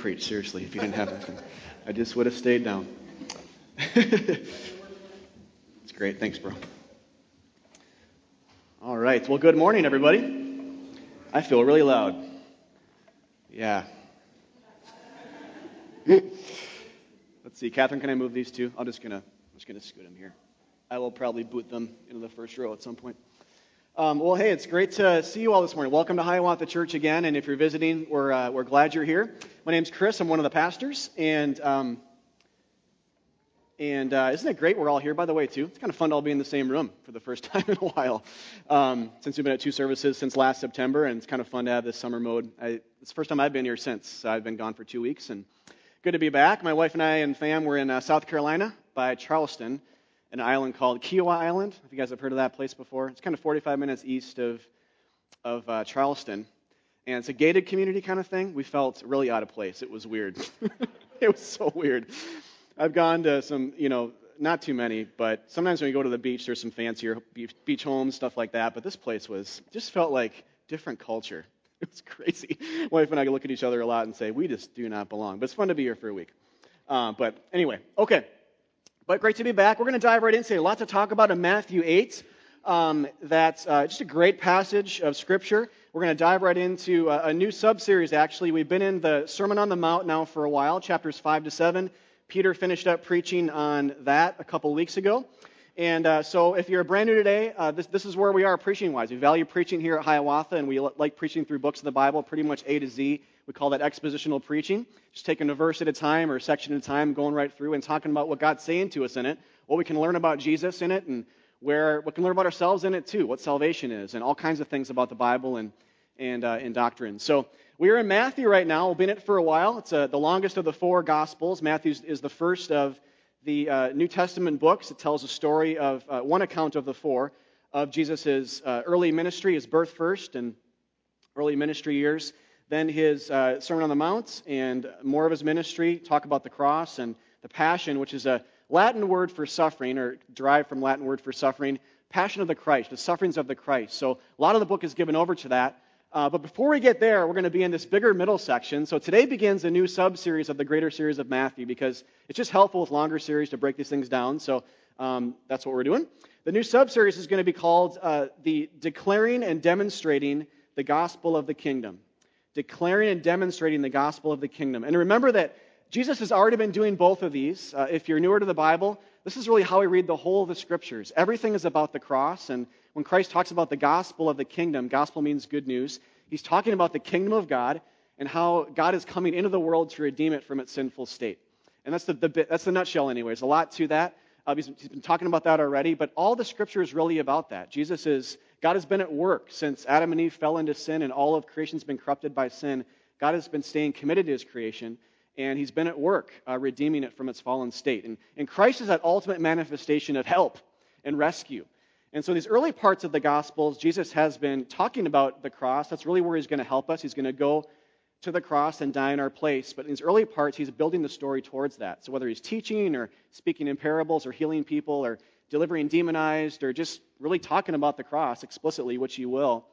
preach, seriously, if you didn't have it. I just would have stayed down. it's great. Thanks, bro. All right. Well, good morning, everybody. I feel really loud. Yeah. Let's see, Catherine, can I move these two? I'm just gonna, I'm just gonna scoot them here. I will probably boot them into the first row at some point. Um, well, hey, it's great to see you all this morning. Welcome to Hiawatha Church again, and if you're visiting, we're, uh, we're glad you're here. My name's Chris. I'm one of the pastors, and um, and uh, isn't it great we're all here, by the way, too? It's kind of fun to all be in the same room for the first time in a while. Um, since we've been at two services since last September, and it's kind of fun to have this summer mode. I, it's the first time I've been here since. I've been gone for two weeks, and good to be back. My wife and I and fam were in uh, South Carolina by Charleston an island called Kiawah Island. If you guys have heard of that place before, it's kind of 45 minutes east of of uh, Charleston, and it's a gated community kind of thing. We felt really out of place. It was weird. it was so weird. I've gone to some, you know, not too many, but sometimes when you go to the beach, there's some fancier beach homes, stuff like that. But this place was just felt like different culture. It was crazy. My wife and I look at each other a lot and say, we just do not belong. But it's fun to be here for a week. Uh, but anyway, okay. But great to be back. We're going to dive right in today. A lot to talk about in Matthew 8. Um, that's uh, just a great passage of Scripture. We're going to dive right into a, a new sub-series, actually. We've been in the Sermon on the Mount now for a while, chapters 5 to 7. Peter finished up preaching on that a couple weeks ago. And uh, so, if you're brand new today, uh, this, this is where we are preaching wise. We value preaching here at Hiawatha, and we like preaching through books of the Bible, pretty much A to Z. We call that expositional preaching. Just taking a verse at a time or a section at a time, going right through and talking about what God's saying to us in it, what we can learn about Jesus in it, and where we can learn about ourselves in it too, what salvation is, and all kinds of things about the Bible and, and, uh, and doctrine. So we are in Matthew right now. We've been in it for a while. It's uh, the longest of the four Gospels. Matthew is the first of the uh, New Testament books. It tells a story of uh, one account of the four of Jesus' uh, early ministry, his birth first, and early ministry years then his uh, Sermon on the Mount and more of his ministry, talk about the cross and the passion, which is a Latin word for suffering, or derived from Latin word for suffering, passion of the Christ, the sufferings of the Christ. So a lot of the book is given over to that. Uh, but before we get there, we're going to be in this bigger middle section. So today begins a new sub series of the greater series of Matthew because it's just helpful with longer series to break these things down. So um, that's what we're doing. The new sub series is going to be called uh, the Declaring and Demonstrating the Gospel of the Kingdom declaring and demonstrating the gospel of the kingdom. And remember that Jesus has already been doing both of these. Uh, if you're newer to the Bible, this is really how we read the whole of the scriptures. Everything is about the cross. And when Christ talks about the gospel of the kingdom, gospel means good news. He's talking about the kingdom of God and how God is coming into the world to redeem it from its sinful state. And that's the, the bit, that's the nutshell, anyway. There's a lot to that. Uh, he's, he's been talking about that already, but all the scripture is really about that. Jesus is God has been at work since Adam and Eve fell into sin and all of creation's been corrupted by sin. God has been staying committed to his creation, and he's been at work uh, redeeming it from its fallen state. And, and Christ is that ultimate manifestation of help and rescue. And so, these early parts of the Gospels, Jesus has been talking about the cross. That's really where he's going to help us. He's going to go to the cross and die in our place. But in these early parts, he's building the story towards that. So, whether he's teaching or speaking in parables or healing people or delivering demonized, or just really talking about the cross explicitly, which you will.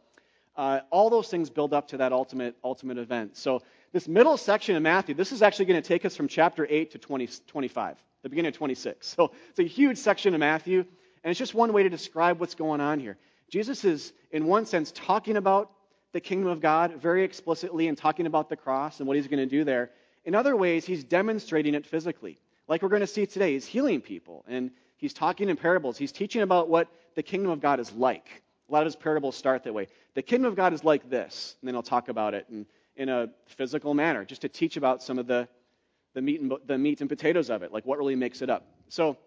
Uh, all those things build up to that ultimate, ultimate event. So, this middle section of Matthew, this is actually going to take us from chapter 8 to 20, 25, the beginning of 26. So, it's a huge section of Matthew, and it's just one way to describe what's going on here. Jesus is, in one sense, talking about the kingdom of God very explicitly and talking about the cross and what he's going to do there. In other ways, he's demonstrating it physically. Like we're going to see today, he's healing people and He's talking in parables. He's teaching about what the kingdom of God is like. A lot of his parables start that way. The kingdom of God is like this, and then he'll talk about it in, in a physical manner, just to teach about some of the, the, meat and, the meat and potatoes of it, like what really makes it up. So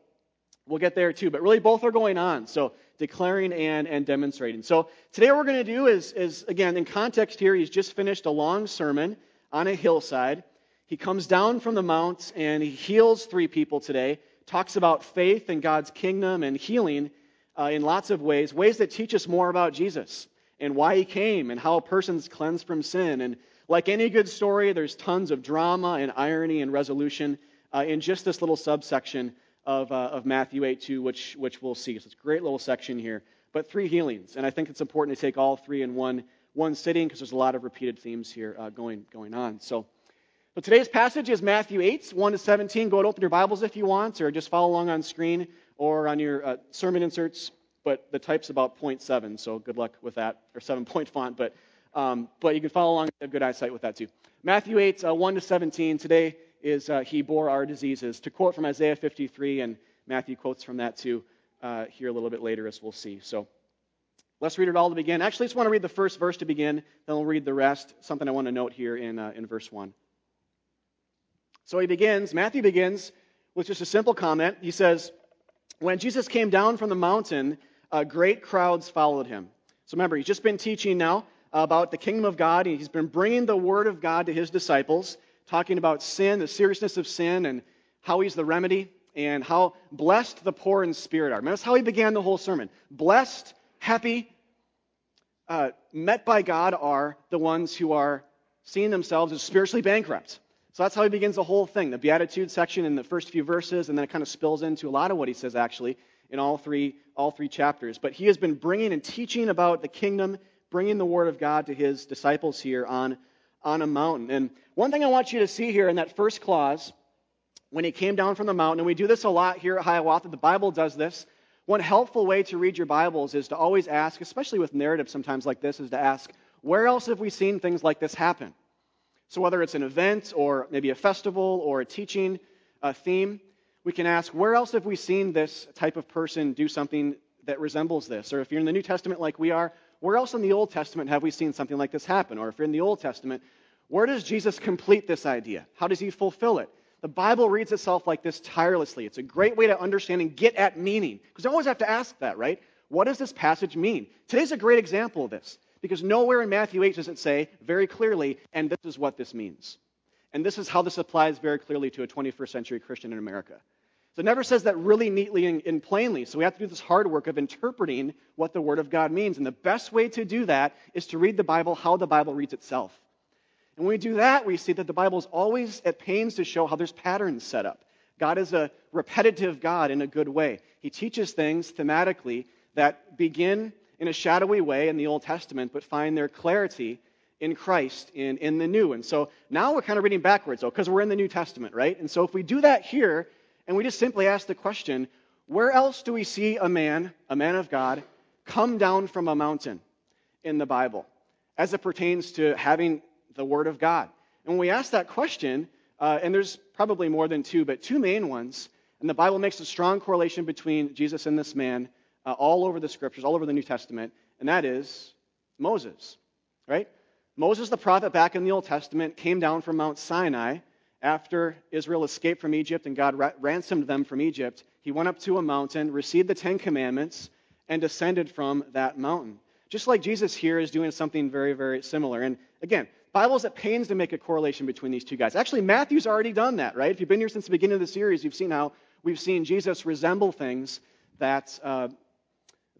we'll get there too, but really both are going on. So declaring and, and demonstrating. So today what we're going to do is, is, again, in context here, he's just finished a long sermon on a hillside. He comes down from the mount and he heals three people today talks about faith and God's kingdom and healing uh, in lots of ways, ways that teach us more about Jesus and why he came and how a person's cleansed from sin. And like any good story, there's tons of drama and irony and resolution uh, in just this little subsection of, uh, of Matthew 8 2, which, which we'll see. So it's a great little section here. But three healings. And I think it's important to take all three in one, one sitting because there's a lot of repeated themes here uh, going, going on. So So today's passage is Matthew 8, 1 to 17. Go and open your Bibles if you want, or just follow along on screen or on your uh, sermon inserts. But the type's about 0.7, so good luck with that, or 7 point font. But, um, but you can follow along, have good eyesight with that too. Matthew 8, uh, 1 to 17. Today is uh, He bore our diseases. To quote from Isaiah 53, and Matthew quotes from that too uh, here a little bit later, as we'll see. So let's read it all to begin. Actually, I just want to read the first verse to begin, then we'll read the rest. Something I want to note here in, uh, in verse 1. So he begins, Matthew begins with just a simple comment. He says, When Jesus came down from the mountain, uh, great crowds followed him. So remember, he's just been teaching now about the kingdom of God. And he's been bringing the word of God to his disciples, talking about sin, the seriousness of sin, and how he's the remedy, and how blessed the poor in spirit are. Remember, that's how he began the whole sermon. Blessed, happy, uh, met by God are the ones who are seeing themselves as spiritually bankrupt. So that's how he begins the whole thing the Beatitude section in the first few verses, and then it kind of spills into a lot of what he says actually in all three, all three chapters. But he has been bringing and teaching about the kingdom, bringing the word of God to his disciples here on, on a mountain. And one thing I want you to see here in that first clause, when he came down from the mountain, and we do this a lot here at Hiawatha, the Bible does this. One helpful way to read your Bibles is to always ask, especially with narratives sometimes like this, is to ask, where else have we seen things like this happen? So, whether it's an event or maybe a festival or a teaching a theme, we can ask, where else have we seen this type of person do something that resembles this? Or if you're in the New Testament like we are, where else in the Old Testament have we seen something like this happen? Or if you're in the Old Testament, where does Jesus complete this idea? How does he fulfill it? The Bible reads itself like this tirelessly. It's a great way to understand and get at meaning. Because I always have to ask that, right? What does this passage mean? Today's a great example of this. Because nowhere in Matthew 8 does it say very clearly, and this is what this means. And this is how this applies very clearly to a 21st century Christian in America. So it never says that really neatly and, plainly. So we have to do this hard work of interpreting what the Word of God means. And the best way to do that is to read the Bible how the Bible reads itself. And when we do that, we see that the Bible is always at pains to show how there's patterns set up. God is a repetitive God in a good way. He teaches things thematically that begin in a shadowy way in the Old Testament, but find their clarity in Christ in, in the New. And so now we're kind of reading backwards, though, because we're in the New Testament, right? And so if we do that here, and we just simply ask the question, where else do we see a man, a man of God, come down from a mountain in the Bible as it pertains to having the Word of God? And when we ask that question, uh, and there's probably more than two, but two main ones, and the Bible makes a strong correlation between Jesus and this man uh, all over the scriptures, all over the New Testament, and that is Moses, right? Moses, the prophet back in the Old Testament, came down from Mount Sinai after Israel escaped from Egypt and God ra- ransomed them from Egypt. He went up to a mountain, received the Ten Commandments, and descended from that mountain. Just like Jesus here is doing something very, very similar. And again, Bible's at pains to make a correlation between these two guys. Actually, Matthew's already done that, right? If you've been here since the beginning of the series, you've seen how we've seen Jesus resemble things that uh,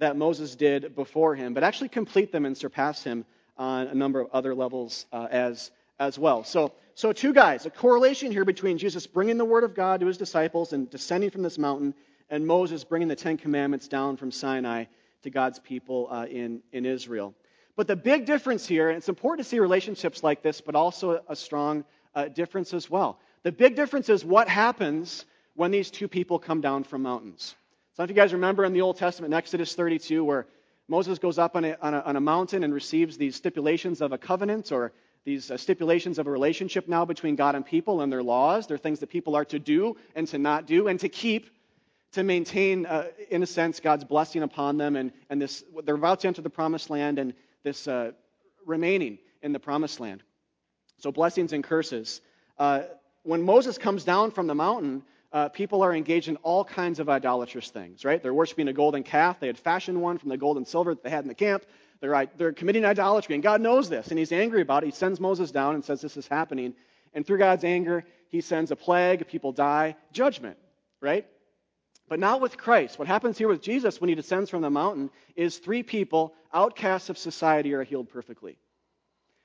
that Moses did before him, but actually complete them and surpass him on a number of other levels uh, as, as well. So, so, two guys, a correlation here between Jesus bringing the word of God to his disciples and descending from this mountain, and Moses bringing the Ten Commandments down from Sinai to God's people uh, in, in Israel. But the big difference here, and it's important to see relationships like this, but also a strong uh, difference as well. The big difference is what happens when these two people come down from mountains. Some of you guys remember in the Old Testament, in Exodus 32, where Moses goes up on a, on a, on a mountain and receives these stipulations of a covenant or these uh, stipulations of a relationship now between God and people and their laws. They're things that people are to do and to not do and to keep to maintain, uh, in a sense, God's blessing upon them. And, and this, they're about to enter the promised land and this uh, remaining in the promised land. So, blessings and curses. Uh, when Moses comes down from the mountain, uh, people are engaged in all kinds of idolatrous things, right? They're worshiping a golden calf. They had fashioned one from the gold and silver that they had in the camp. They're, they're committing idolatry, and God knows this, and He's angry about it. He sends Moses down and says this is happening. And through God's anger, He sends a plague, people die, judgment, right? But not with Christ. What happens here with Jesus when He descends from the mountain is three people, outcasts of society, are healed perfectly.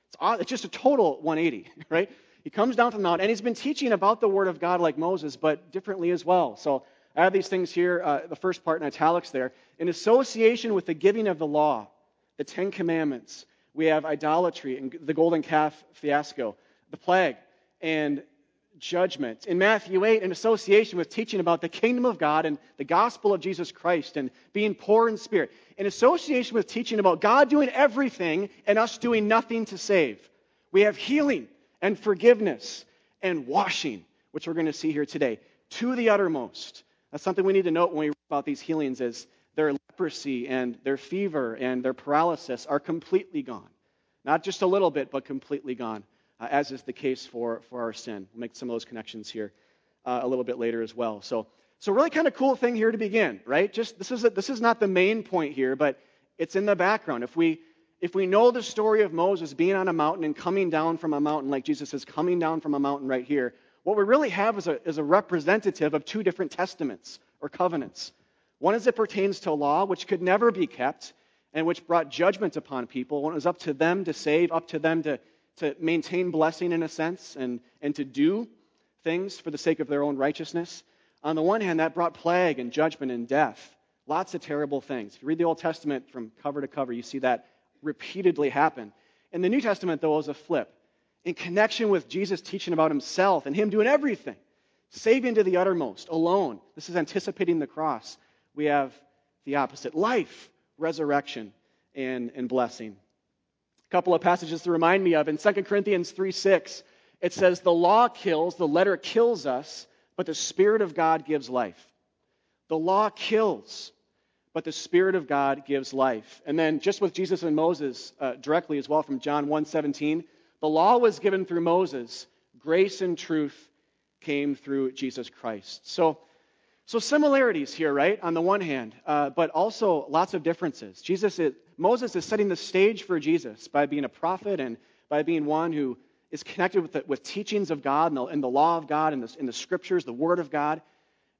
It's, it's just a total 180, right? He comes down from the mountain, and he's been teaching about the Word of God like Moses, but differently as well. So I have these things here, uh, the first part in italics there. In association with the giving of the law, the Ten Commandments, we have idolatry and the golden calf fiasco, the plague, and judgment. In Matthew 8, in association with teaching about the kingdom of God and the gospel of Jesus Christ and being poor in spirit, in association with teaching about God doing everything and us doing nothing to save. We have healing and forgiveness and washing, which we're going to see here today, to the uttermost. That's something we need to note when we read about these healings is their leprosy and their fever and their paralysis are completely gone. Not just a little bit, but completely gone uh, as is the case for, for our sin. We'll make some of those connections here uh, a little bit later as well. So, so really kind of cool thing here to begin, right? Just this is a, this is not the main point here, but it's in the background. If we if we know the story of Moses being on a mountain and coming down from a mountain, like Jesus is coming down from a mountain right here, what we really have is a, is a representative of two different testaments or covenants. One is it pertains to law, which could never be kept, and which brought judgment upon people. When it was up to them to save, up to them to, to maintain blessing in a sense and, and to do things for the sake of their own righteousness. On the one hand, that brought plague and judgment and death. Lots of terrible things. If you read the Old Testament from cover to cover, you see that repeatedly happen. In the New Testament, though, is a flip. In connection with Jesus teaching about himself and him doing everything, saving to the uttermost, alone. This is anticipating the cross. We have the opposite life, resurrection, and, and blessing A couple of passages to remind me of. In 2 Corinthians 3 6, it says, The law kills, the letter kills us, but the Spirit of God gives life. The law kills, but the Spirit of God gives life. And then just with Jesus and Moses uh, directly as well from John 1 17, the law was given through Moses, grace and truth came through Jesus Christ. So, so similarities here, right? On the one hand, uh, but also lots of differences. Jesus is, Moses is setting the stage for Jesus by being a prophet and by being one who is connected with, the, with teachings of God and the, and the law of God and the, and the scriptures, the word of God,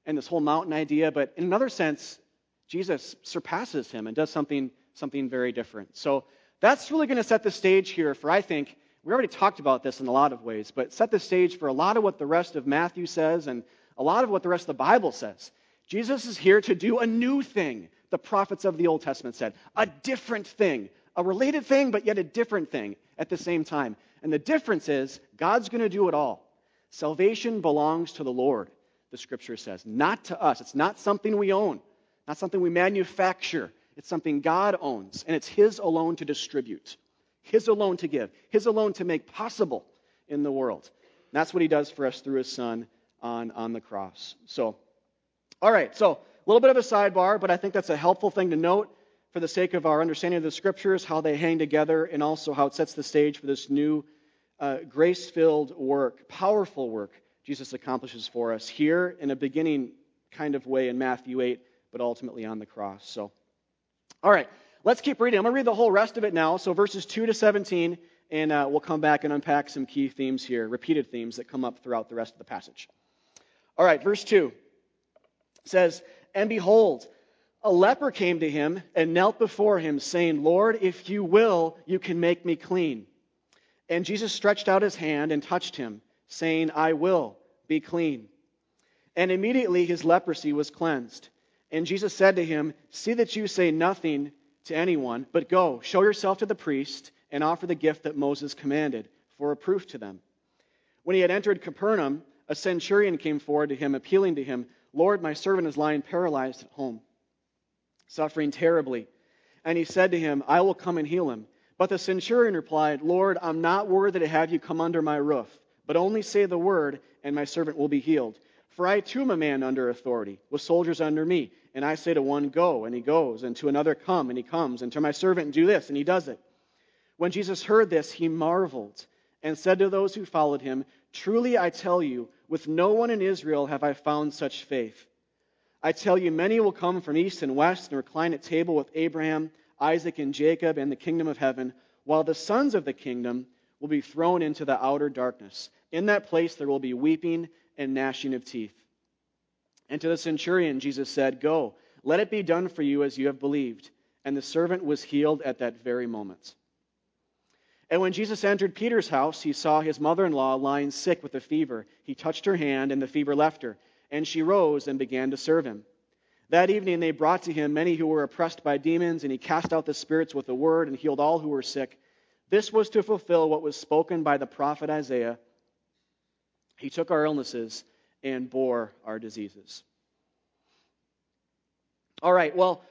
and this whole mountain idea. But in another sense, Jesus surpasses him and does something, something very different. So that's really going to set the stage here for, I think, we already talked about this in a lot of ways, but set the stage for a lot of what the rest of Matthew says and a lot of what the rest of the Bible says. Jesus is here to do a new thing the prophets of the Old Testament said. A different thing, a related thing, but yet a different thing at the same time. And the difference is God's going to do it all. Salvation belongs to the Lord, the scripture says, not to us. It's not something we own, not something we manufacture. It's something God owns, and it's His alone to distribute, His alone to give, His alone to make possible in the world. And that's what He does for us through His Son on, on the cross. So, all right, so a little bit of a sidebar, but I think that's a helpful thing to note for the sake of our understanding of the scriptures, how they hang together, and also how it sets the stage for this new uh, grace filled work, powerful work Jesus accomplishes for us here in a beginning kind of way in Matthew 8, but ultimately on the cross. So, all right, let's keep reading. I'm going to read the whole rest of it now. So, verses 2 to 17, and uh, we'll come back and unpack some key themes here, repeated themes that come up throughout the rest of the passage. All right, verse 2 says, and behold, a leper came to him and knelt before him, saying, Lord, if you will, you can make me clean. And Jesus stretched out his hand and touched him, saying, I will, be clean. And immediately his leprosy was cleansed. And Jesus said to him, See that you say nothing to anyone, but go, show yourself to the priest, and offer the gift that Moses commanded, for a proof to them. When he had entered Capernaum, a centurion came forward to him, appealing to him, Lord, my servant is lying paralyzed at home, suffering terribly. And he said to him, I will come and heal him. But the centurion replied, Lord, I'm not worthy to have you come under my roof, but only say the word, and my servant will be healed. For I too am a man under authority, with soldiers under me. And I say to one, Go, and he goes, and to another, Come, and he comes, and to my servant, Do this, and he does it. When Jesus heard this, he marveled, and said to those who followed him, Truly I tell you, with no one in Israel have I found such faith. I tell you, many will come from east and west and recline at table with Abraham, Isaac, and Jacob in the kingdom of heaven, while the sons of the kingdom will be thrown into the outer darkness. In that place there will be weeping and gnashing of teeth. And to the centurion, Jesus said, Go, let it be done for you as you have believed. And the servant was healed at that very moment. And when Jesus entered Peter's house, he saw his mother in law lying sick with a fever. He touched her hand, and the fever left her, and she rose and began to serve him. That evening they brought to him many who were oppressed by demons, and he cast out the spirits with a word and healed all who were sick. This was to fulfill what was spoken by the prophet Isaiah. He took our illnesses and bore our diseases. All right, well,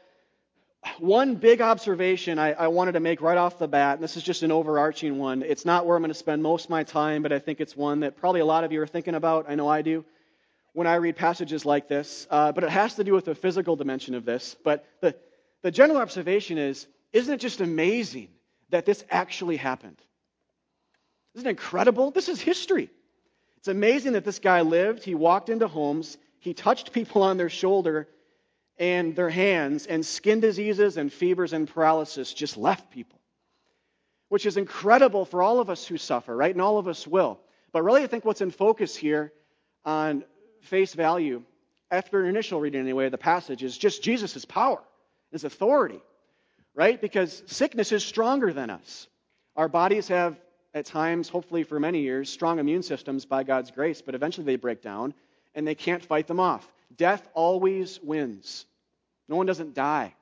one big observation I, I, wanted to make right off the bat, and this is just an overarching one. It's not where I'm going to spend most of my time, but I think it's one that probably a lot of you are thinking about. I know I do when I read passages like this, uh, but it has to do with the physical dimension of this. But the, the general observation is isn't it just amazing that this actually happened? Isn't it incredible? This is history. It's amazing that this guy lived. He walked into homes, he touched people on their shoulder and their hands, and skin diseases and fevers and paralysis just left people. Which is incredible for all of us who suffer, right? And all of us will. But really, I think what's in focus here on face value, after an initial reading anyway, of the passage, is just Jesus' power, his authority, right? Because sickness is stronger than us. Our bodies have, at times, hopefully for many years, strong immune systems by God's grace, but eventually they break down and they can't fight them off. Death always wins. No one doesn't die.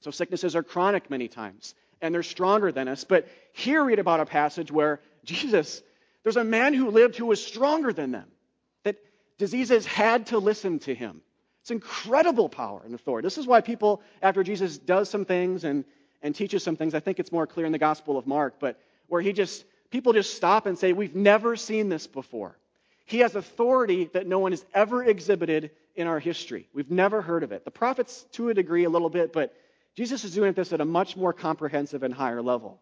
So sicknesses are chronic many times, and they're stronger than us. But here read about a passage where Jesus, there's a man who lived who was stronger than them, that diseases had to listen to him. It's incredible power and authority. This is why people, after Jesus does some things and, and teaches some things, I think it's more clear in the Gospel of Mark, but where he just, people just stop and say, We've never seen this before. He has authority that no one has ever exhibited in our history. We've never heard of it. The prophets, to a degree, a little bit, but Jesus is doing this at a much more comprehensive and higher level.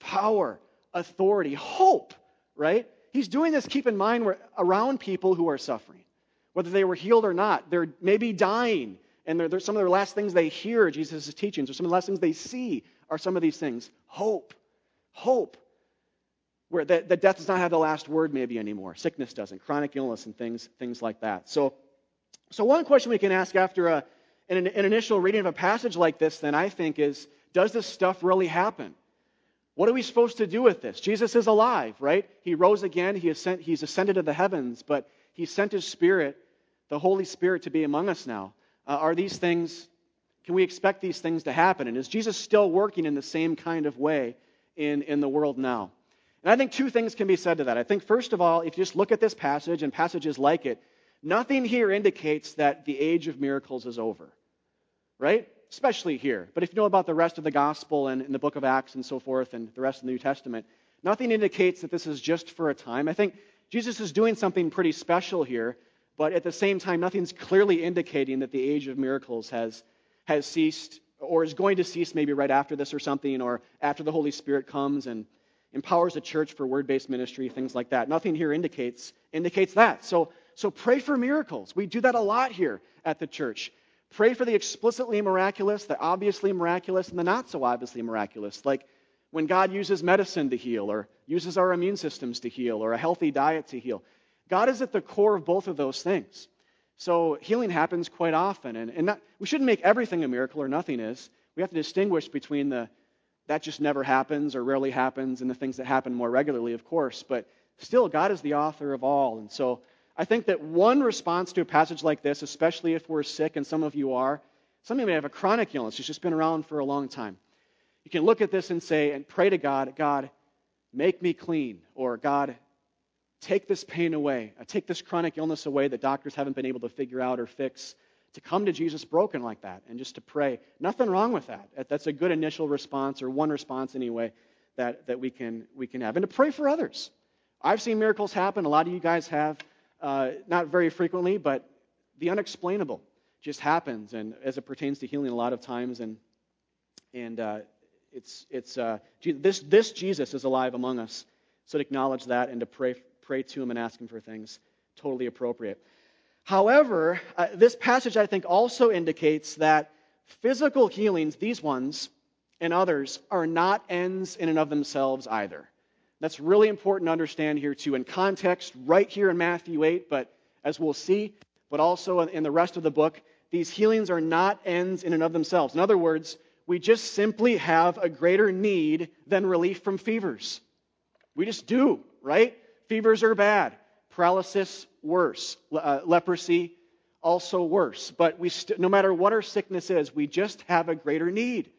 Power, authority, hope, right? He's doing this, keep in mind, around people who are suffering. Whether they were healed or not, they're maybe dying, and they're, they're some of the last things they hear Jesus' teachings, or some of the last things they see are some of these things. Hope, hope where that, that death does not have the last word maybe anymore. Sickness doesn't, chronic illness and things, things like that. So, so one question we can ask after a, an, an initial reading of a passage like this, then I think, is does this stuff really happen? What are we supposed to do with this? Jesus is alive, right? He rose again. He ascend, he's ascended to the heavens, but he sent his spirit, the Holy Spirit, to be among us now. Uh, are these things, can we expect these things to happen? And is Jesus still working in the same kind of way in, in the world now? And I think two things can be said to that. I think, first of all, if you just look at this passage and passages like it, nothing here indicates that the age of miracles is over, right? Especially here. But if you know about the rest of the gospel and in the book of Acts and so forth and the rest of the New Testament, nothing indicates that this is just for a time. I think Jesus is doing something pretty special here, but at the same time, nothing's clearly indicating that the age of miracles has, has ceased or is going to cease maybe right after this or something, or after the Holy Spirit comes and empowers a church for word-based ministry, things like that. Nothing here indicates indicates that. So so pray for miracles. We do that a lot here at the church. Pray for the explicitly miraculous, the obviously miraculous, and the not so obviously miraculous. Like when God uses medicine to heal, or uses our immune systems to heal, or a healthy diet to heal. God is at the core of both of those things. So healing happens quite often. And, and not, we shouldn't make everything a miracle or nothing is. We have to distinguish between the that just never happens or rarely happens, and the things that happen more regularly, of course. But still, God is the author of all. And so I think that one response to a passage like this, especially if we're sick, and some of you are, some of you may have a chronic illness, it's just been around for a long time. You can look at this and say, and pray to God, God, make me clean, or God, take this pain away, take this chronic illness away that doctors haven't been able to figure out or fix to come to Jesus broken like that and just to pray. Nothing wrong with that. That's a good initial response, or one response anyway, that, that we, can, we can have. And to pray for others. I've seen miracles happen. A lot of you guys have, uh, not very frequently, but the unexplainable just happens, and as it pertains to healing, a lot of times, and and uh, it's it's uh, this this Jesus is alive among us, so to acknowledge that and to pray pray to Him and ask Him for things, totally appropriate. However, uh, this passage, I think, also indicates that physical healings, these ones and others, are not ends in and of themselves either. That's really important to understand here, too, in context, right here in Matthew 8, but as we'll see, but also in the rest of the book, these healings are not ends in and of themselves. In other words, we just simply have a greater need than relief from fevers. We just do, right? Fevers are bad paralysis worse, uh, leprosy also worse. But we st- no matter what our sickness is, we just have a greater need.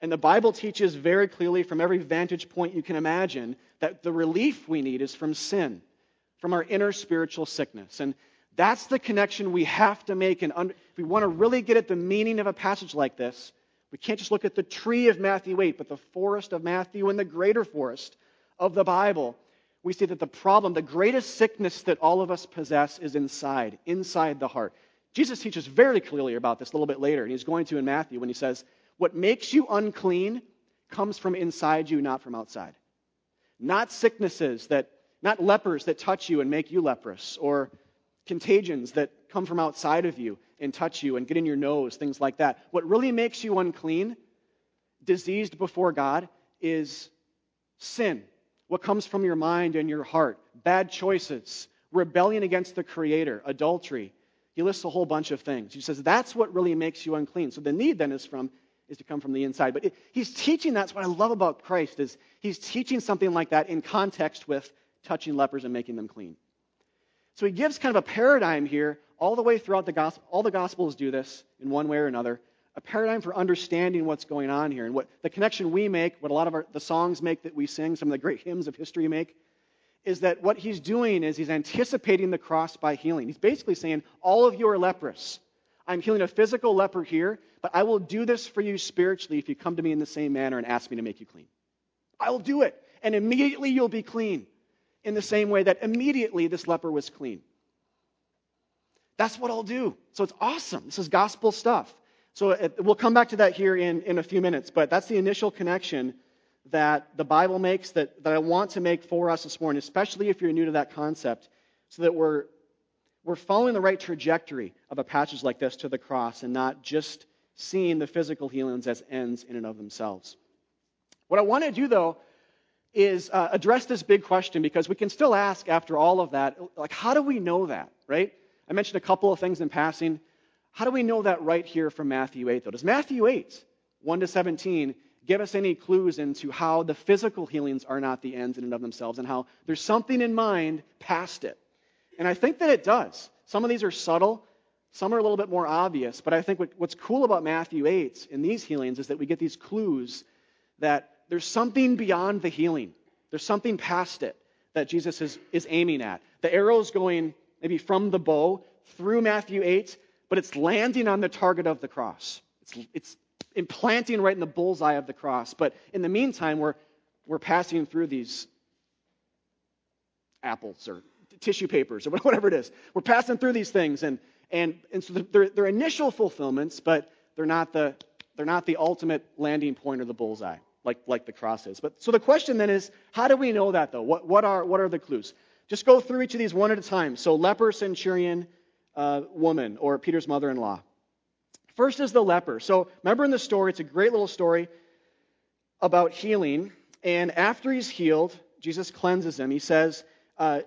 And the Bible teaches very clearly from every vantage point you can imagine that the relief we need is from sin, from our inner spiritual sickness. And that's the connection we have to make. And if we want to really get at the meaning of a passage like this, we can't just look at the tree of Matthew 8, but the forest of Matthew and the greater forest of the Bible. We see that the problem, the greatest sickness that all of us possess, is inside, inside the heart. Jesus teaches very clearly about this a little bit later, and he's going to in Matthew when he says, What makes you unclean comes from inside you, not from outside. Not sicknesses that, not lepers that touch you and make you leprous, or contagions that come from outside of you and touch you and get in your nose, things like that. What really makes you unclean, diseased before God, is sin. What comes from your mind and your heart, bad choices, rebellion against the Creator, adultery. He lists a whole bunch of things. He says that's what really makes you unclean. So the need then is from is to come from the inside. But it, he's teaching that's what I love about Christ is he's teaching something like that in context with touching lepers and making them clean. So he gives kind of a paradigm here all the way throughout the gospel. All the gospels do this in one way or another. A paradigm for understanding what's going on here and what the connection we make, what a lot of our, the songs make that we sing, some of the great hymns of history make, is that what he's doing is he's anticipating the cross by healing. He's basically saying, All of you are leprous. I'm healing a physical leper here, but I will do this for you spiritually if you come to me in the same manner and ask me to make you clean. I will do it, and immediately you'll be clean in the same way that immediately this leper was clean. That's what I'll do. So it's awesome. This is gospel stuff. So it, we'll come back to that here in, in a few minutes, but that's the initial connection that the Bible makes that, that I want to make for us this morning, especially if you're new to that concept, so that we're, we're following the right trajectory of a passage like this to the cross and not just seeing the physical healings as ends in and of themselves. What I want to do, though, is uh, address this big question because we can still ask after all of that, like, how do we know that, right? I mentioned a couple of things in passing. How do we know that right here from Matthew 8, though? Does Matthew 8, 1 to 17, give us any clues into how the physical healings are not the ends in and of themselves and how there's something in mind past it? And I think that it does. Some of these are subtle, some are a little bit more obvious, but I think what, what's cool about Matthew 8 in these healings is that we get these clues that there's something beyond the healing. There's something past it that Jesus is, is aiming at. The arrow's going maybe from the bow through Matthew 8, but it's landing on the target of the cross. It's, it's implanting right in the bullseye of the cross. But in the meantime, we're, we're passing through these apples or tissue papers or whatever it is. We're passing through these things, and, and, and so they're, they're initial fulfillments, but they're not, the, they're not the ultimate landing point or the bullseye like, like the cross is. But so the question then is, how do we know that though? What, what, are, what are the clues? Just go through each of these one at a time. So leper, centurion, uh, woman, or Peter's mother-in-law. First is the leper. So remember in the story, it's a great little story about healing. And after he's healed, Jesus cleanses him. He says, uh,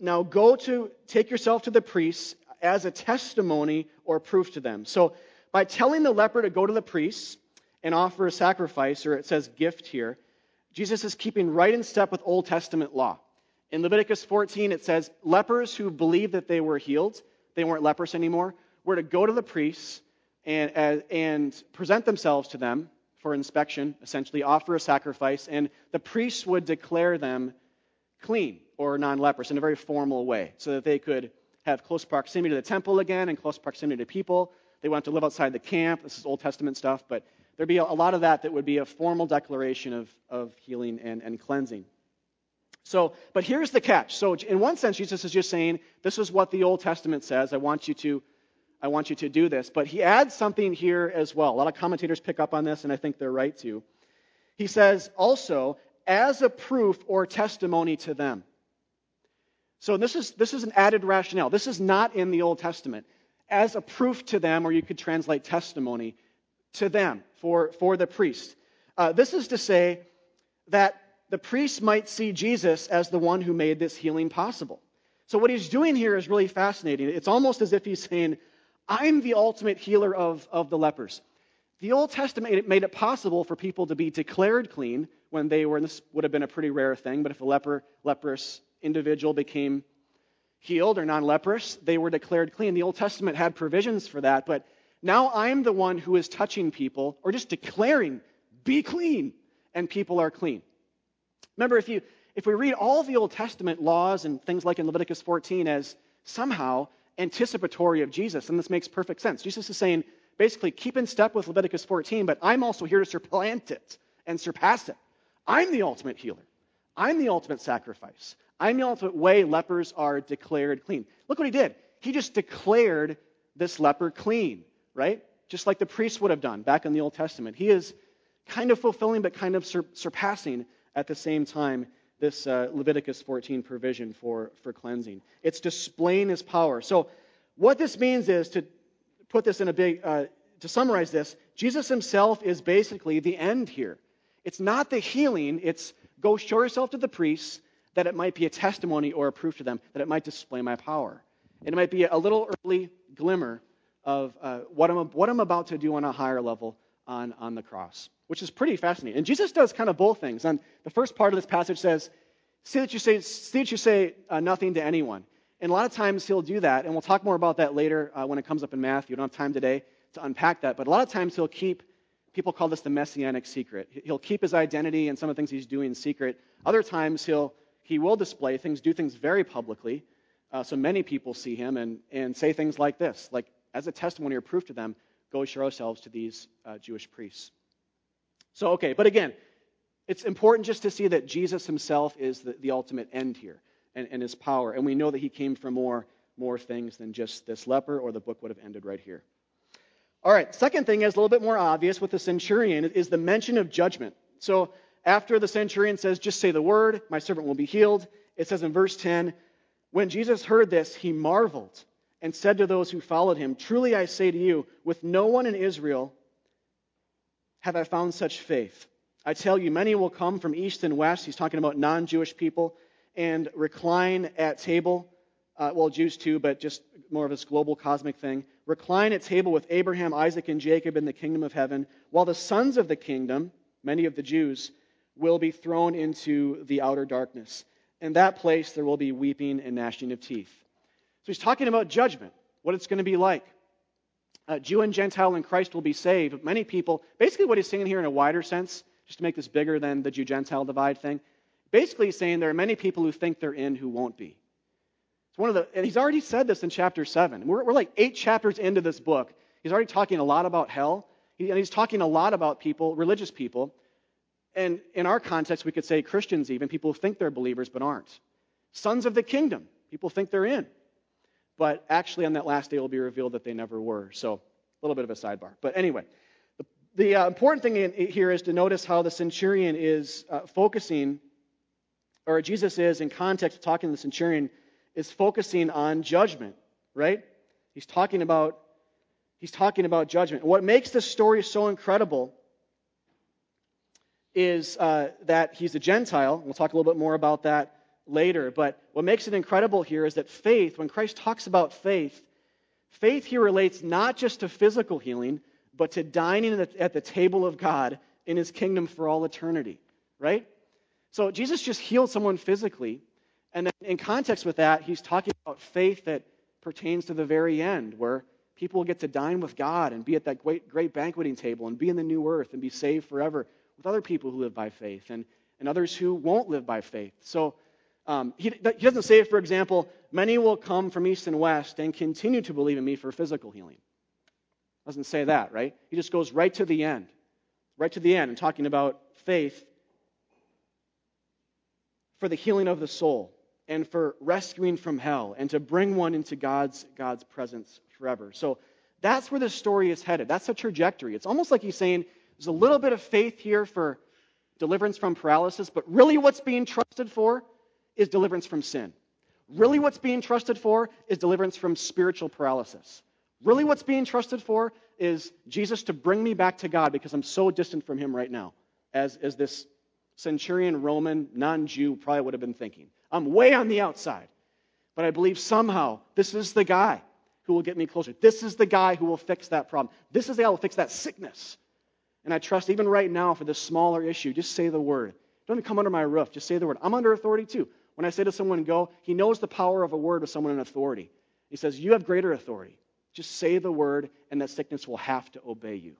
now go to, take yourself to the priests as a testimony or proof to them. So by telling the leper to go to the priests, and offer a sacrifice, or it says gift here, Jesus is keeping right in step with Old Testament law. In Leviticus 14, it says lepers who believed that they were healed, they weren't lepers anymore, were to go to the priests and, uh, and present themselves to them for inspection, essentially offer a sacrifice, and the priests would declare them clean or non leprous in a very formal way so that they could have close proximity to the temple again and close proximity to people. They want to live outside the camp. This is Old Testament stuff, but there'd be a, lot of that that would be a formal declaration of, of healing and, and cleansing. So, but here's the catch. So, in one sense, Jesus is just saying, this is what the Old Testament says. I want you to, I want you to do this. But he adds something here as well. A lot of commentators pick up on this, and I think they're right to. He says also, as a proof or testimony to them. So this is, this is an added rationale. This is not in the Old Testament. As a proof to them, or you could translate testimony to them for, for the priest. Uh, this is to say that the priest might see Jesus as the one who made this healing possible. So, what he's doing here is really fascinating. It's almost as if he's saying, I'm the ultimate healer of, of the lepers. The Old Testament made it possible for people to be declared clean when they were, and this would have been a pretty rare thing, but if a leper, leprous individual became healed or non leprous, they were declared clean. The Old Testament had provisions for that, but now I'm the one who is touching people or just declaring, be clean, and people are clean. Remember, if you, if we read all the Old Testament laws and things like in Leviticus 14 as somehow anticipatory of Jesus, then this makes perfect sense. Jesus is saying, basically, keep in step with Leviticus 14, but I'm also here to supplant it and surpass it. I'm the ultimate healer. I'm the ultimate sacrifice. I'm the ultimate way lepers are declared clean. Look what he did. He just declared this leper clean, right? Just like the priest would have done back in the Old Testament. He is kind of fulfilling, but kind of sur- surpassing at the same time this uh, Leviticus 14 provision for, for cleansing. It's displaying his power. So, what this means is to put this in a big, uh, to summarize this, Jesus himself is basically the end here. It's not the healing, it's go show yourself to the priests that it might be a testimony or a proof to them, that it might display my power. And it might be a little early glimmer of uh, what, I'm, what I'm about to do on a higher level on, on the cross, which is pretty fascinating. And Jesus does kind of both things. And the first part of this passage says, See that you say, see that you say uh, nothing to anyone. And a lot of times he'll do that, and we'll talk more about that later uh, when it comes up in Matthew. We don't have time today to unpack that. But a lot of times he'll keep, people call this the messianic secret. He'll keep his identity and some of the things he's doing secret. Other times he'll, he will display things, do things very publicly, uh, so many people see him and, and say things like this, like as a testimony or proof to them, go show ourselves to these uh, Jewish priests. So, okay, but again, it's important just to see that Jesus himself is the, the ultimate end here and, and his power. And we know that he came for more, more things than just this leper, or the book would have ended right here. All right, second thing is a little bit more obvious with the centurion is the mention of judgment. So after the centurion says, just say the word, my servant will be healed, it says in verse 10, when Jesus heard this, he marveled and said to those who followed him, Truly I say to you, with no one in Israel have I found such faith. I tell you, many will come from east and west. He's talking about non Jewish people and recline at table. Uh, well, Jews too, but just more of this global cosmic thing. Recline at table with Abraham, Isaac, and Jacob in the kingdom of heaven, while the sons of the kingdom, many of the Jews, will be thrown into the outer darkness. In that place, there will be weeping and gnashing of teeth. So he's talking about judgment, what it's going to be like. Uh, Jew and Gentile in Christ will be saved. Many people, basically, what he's saying here in a wider sense, just to make this bigger than the Jew Gentile divide thing, basically he's saying there are many people who think they're in who won't be. It's one of the, and he's already said this in chapter 7. We're, we're like eight chapters into this book. He's already talking a lot about hell, and he's talking a lot about people, religious people, and in our context, we could say Christians, even people who think they're believers but aren't. Sons of the kingdom, people think they're in. But actually, on that last day, it will be revealed that they never were. So, a little bit of a sidebar. But anyway, the, the uh, important thing in, here is to notice how the centurion is uh, focusing, or Jesus is, in context of talking to the centurion, is focusing on judgment, right? He's talking about he's talking about judgment. What makes this story so incredible is uh, that he's a Gentile. We'll talk a little bit more about that later. But what makes it incredible here is that faith, when Christ talks about faith, faith here relates not just to physical healing, but to dining at the table of God in his kingdom for all eternity, right? So Jesus just healed someone physically. And then in context with that, he's talking about faith that pertains to the very end, where people will get to dine with God and be at that great, great banqueting table and be in the new earth and be saved forever with other people who live by faith and, and others who won't live by faith. So um, he, he doesn't say, for example, many will come from east and west and continue to believe in me for physical healing. Doesn't say that, right? He just goes right to the end, right to the end, and talking about faith for the healing of the soul and for rescuing from hell and to bring one into God's, God's presence forever. So that's where the story is headed. That's the trajectory. It's almost like he's saying, there's a little bit of faith here for deliverance from paralysis, but really what's being trusted for is deliverance from sin. Really what's being trusted for is deliverance from spiritual paralysis. Really what's being trusted for is Jesus to bring me back to God because I'm so distant from him right now, as, as this centurion Roman non Jew probably would have been thinking. I'm way on the outside. But I believe somehow this is the guy who will get me closer. This is the guy who will fix that problem. This is the guy who will fix that sickness. And I trust even right now for this smaller issue, just say the word. Don't come under my roof. Just say the word. I'm under authority too. When I say to someone, go, he knows the power of a word with someone in authority. He says, You have greater authority. Just say the word, and that sickness will have to obey you.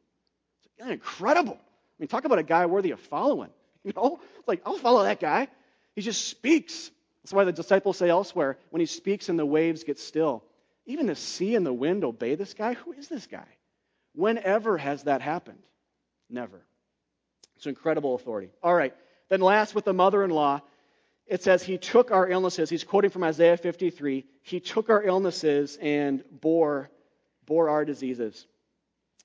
It's incredible. I mean, talk about a guy worthy of following. You know, it's like, I'll follow that guy. He just speaks. That's why the disciples say elsewhere, when he speaks and the waves get still. Even the sea and the wind obey this guy? Who is this guy? Whenever has that happened? Never. It's incredible authority. All right. Then last with the mother in law, it says he took our illnesses. He's quoting from Isaiah 53. He took our illnesses and bore, bore our diseases.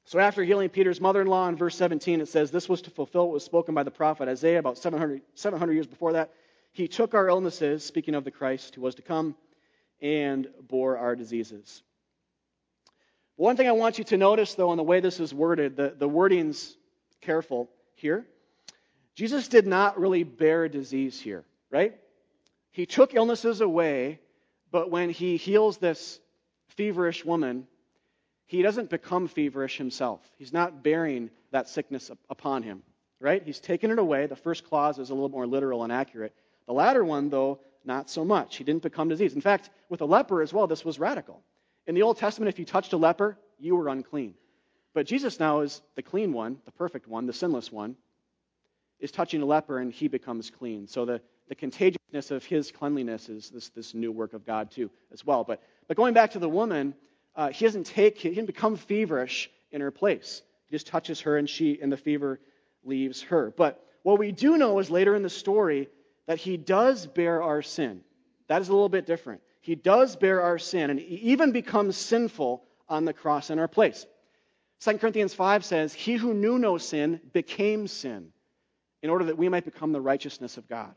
So after healing Peter's mother-in-law in verse 17, it says this was to fulfill what was spoken by the prophet Isaiah about 700, 700 years before that. He took our illnesses, speaking of the Christ who was to come, and bore our diseases. One thing I want you to notice, though, in the way this is worded, the, the wording's careful here. Jesus did not really bear disease here, right? He took illnesses away, but when he heals this feverish woman, he doesn't become feverish himself. He's not bearing that sickness upon him, right? He's taken it away. The first clause is a little more literal and accurate. The latter one, though, not so much. He didn't become disease. In fact, with a leper as well, this was radical. In the Old Testament, if you touched a leper, you were unclean. But Jesus now is the clean one, the perfect one, the sinless one, is touching a leper and he becomes clean. So the, the contagiousness of his cleanliness is this, this new work of God, too, as well. But, but going back to the woman, uh, he doesn't take, he didn't become feverish in her place. He just touches her and she, and the fever leaves her. But what we do know is later in the story that he does bear our sin. That is a little bit different. He does bear our sin and he even becomes sinful on the cross in our place. 2 Corinthians 5 says, He who knew no sin became sin in order that we might become the righteousness of God.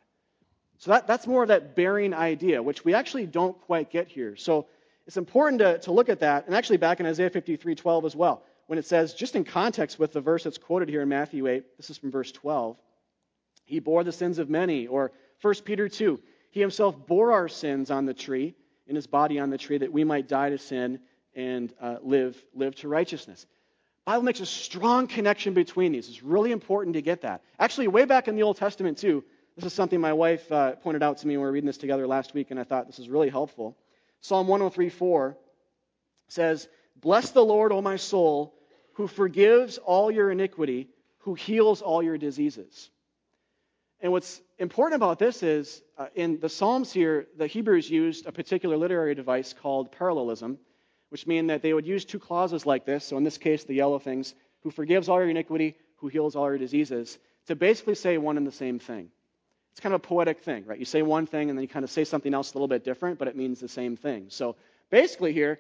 So that, that's more of that bearing idea, which we actually don't quite get here. So it's important to, to look at that, and actually back in Isaiah 53 12 as well, when it says, just in context with the verse that's quoted here in Matthew 8, this is from verse 12, He bore the sins of many, or 1 Peter 2, He himself bore our sins on the tree, in his body on the tree, that we might die to sin and uh, live, live to righteousness. Bible makes a strong connection between these. It's really important to get that. Actually, way back in the Old Testament, too, this is something my wife uh, pointed out to me when we were reading this together last week, and I thought this is really helpful. Psalm 103:4 says, Bless the Lord, O my soul, who forgives all your iniquity, who heals all your diseases. And what's important about this is uh, in the Psalms here, the Hebrews used a particular literary device called parallelism, which means that they would use two clauses like this. So in this case, the yellow things, who forgives all your iniquity, who heals all your diseases, to basically say one and the same thing. It's kind of a poetic thing, right? You say one thing and then you kind of say something else a little bit different, but it means the same thing. So basically, here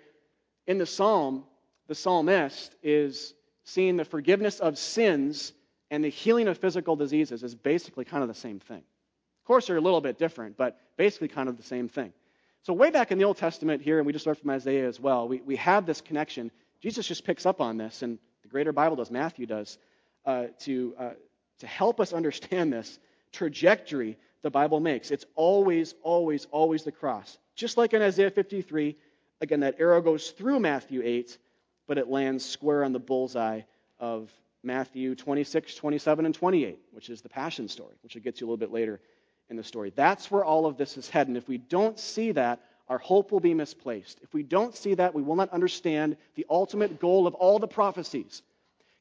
in the psalm, the psalmist is seeing the forgiveness of sins and the healing of physical diseases is basically kind of the same thing. Of course, they're a little bit different, but basically kind of the same thing. So, way back in the Old Testament here, and we just learned from Isaiah as well, we, we have this connection. Jesus just picks up on this, and the greater Bible does, Matthew does, uh, to, uh, to help us understand this trajectory the Bible makes. It's always, always, always the cross. Just like in Isaiah 53, again, that arrow goes through Matthew 8, but it lands square on the bullseye of Matthew 26, 27, and 28, which is the Passion story, which it gets you a little bit later in the story. That's where all of this is heading. If we don't see that, our hope will be misplaced. If we don't see that, we will not understand the ultimate goal of all the prophecies.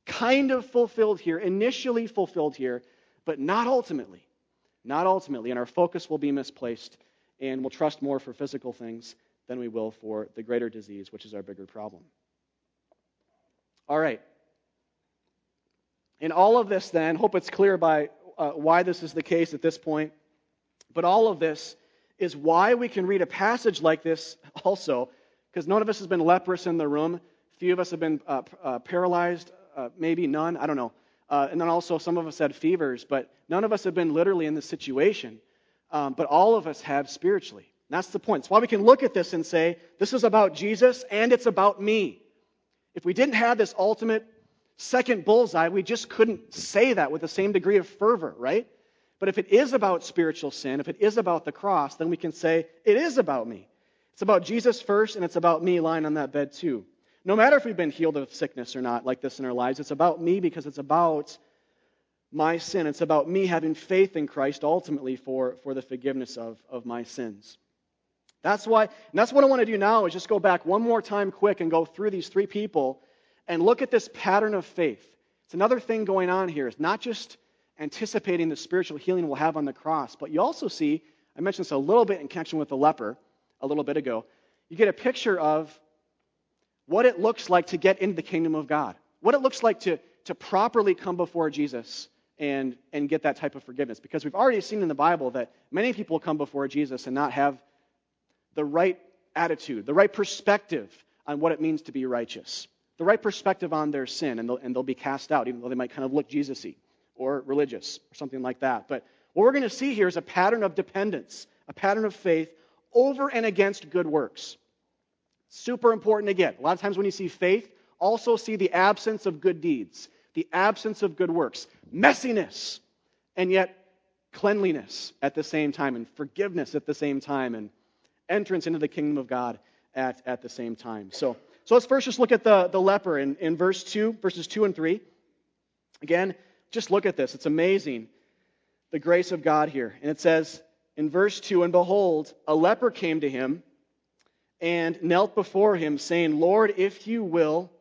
Kind of fulfilled here, initially fulfilled here, but not ultimately. Not ultimately. And our focus will be misplaced, and we'll trust more for physical things than we will for the greater disease, which is our bigger problem. All right. In all of this, then, hope it's clear by uh, why this is the case at this point. But all of this is why we can read a passage like this also, because none of us has been leprous in the room. Few of us have been uh, uh, paralyzed, uh, maybe none, I don't know. Uh, and then also, some of us had fevers, but none of us have been literally in this situation. Um, but all of us have spiritually. And that's the point. It's why we can look at this and say, this is about Jesus and it's about me. If we didn't have this ultimate second bullseye, we just couldn't say that with the same degree of fervor, right? But if it is about spiritual sin, if it is about the cross, then we can say, it is about me. It's about Jesus first, and it's about me lying on that bed too. No matter if we've been healed of sickness or not, like this in our lives, it's about me because it's about my sin. It's about me having faith in Christ ultimately for, for the forgiveness of, of my sins. That's why, and that's what I want to do now is just go back one more time quick and go through these three people and look at this pattern of faith. It's another thing going on here. It's not just anticipating the spiritual healing we'll have on the cross. But you also see, I mentioned this a little bit in connection with the leper a little bit ago, you get a picture of what it looks like to get into the kingdom of God, what it looks like to, to properly come before Jesus and, and get that type of forgiveness. Because we've already seen in the Bible that many people come before Jesus and not have the right attitude, the right perspective on what it means to be righteous, the right perspective on their sin, and they'll, and they'll be cast out, even though they might kind of look Jesus y or religious or something like that. But what we're going to see here is a pattern of dependence, a pattern of faith over and against good works. Super important get. A lot of times when you see faith, also see the absence of good deeds, the absence of good works, messiness, and yet cleanliness at the same time, and forgiveness at the same time, and entrance into the kingdom of God at, at the same time. So, so let's first just look at the, the leper in, in verse 2, verses 2 and 3. Again, just look at this. It's amazing, the grace of God here. And it says in verse 2 And behold, a leper came to him and knelt before him, saying, Lord, if you will,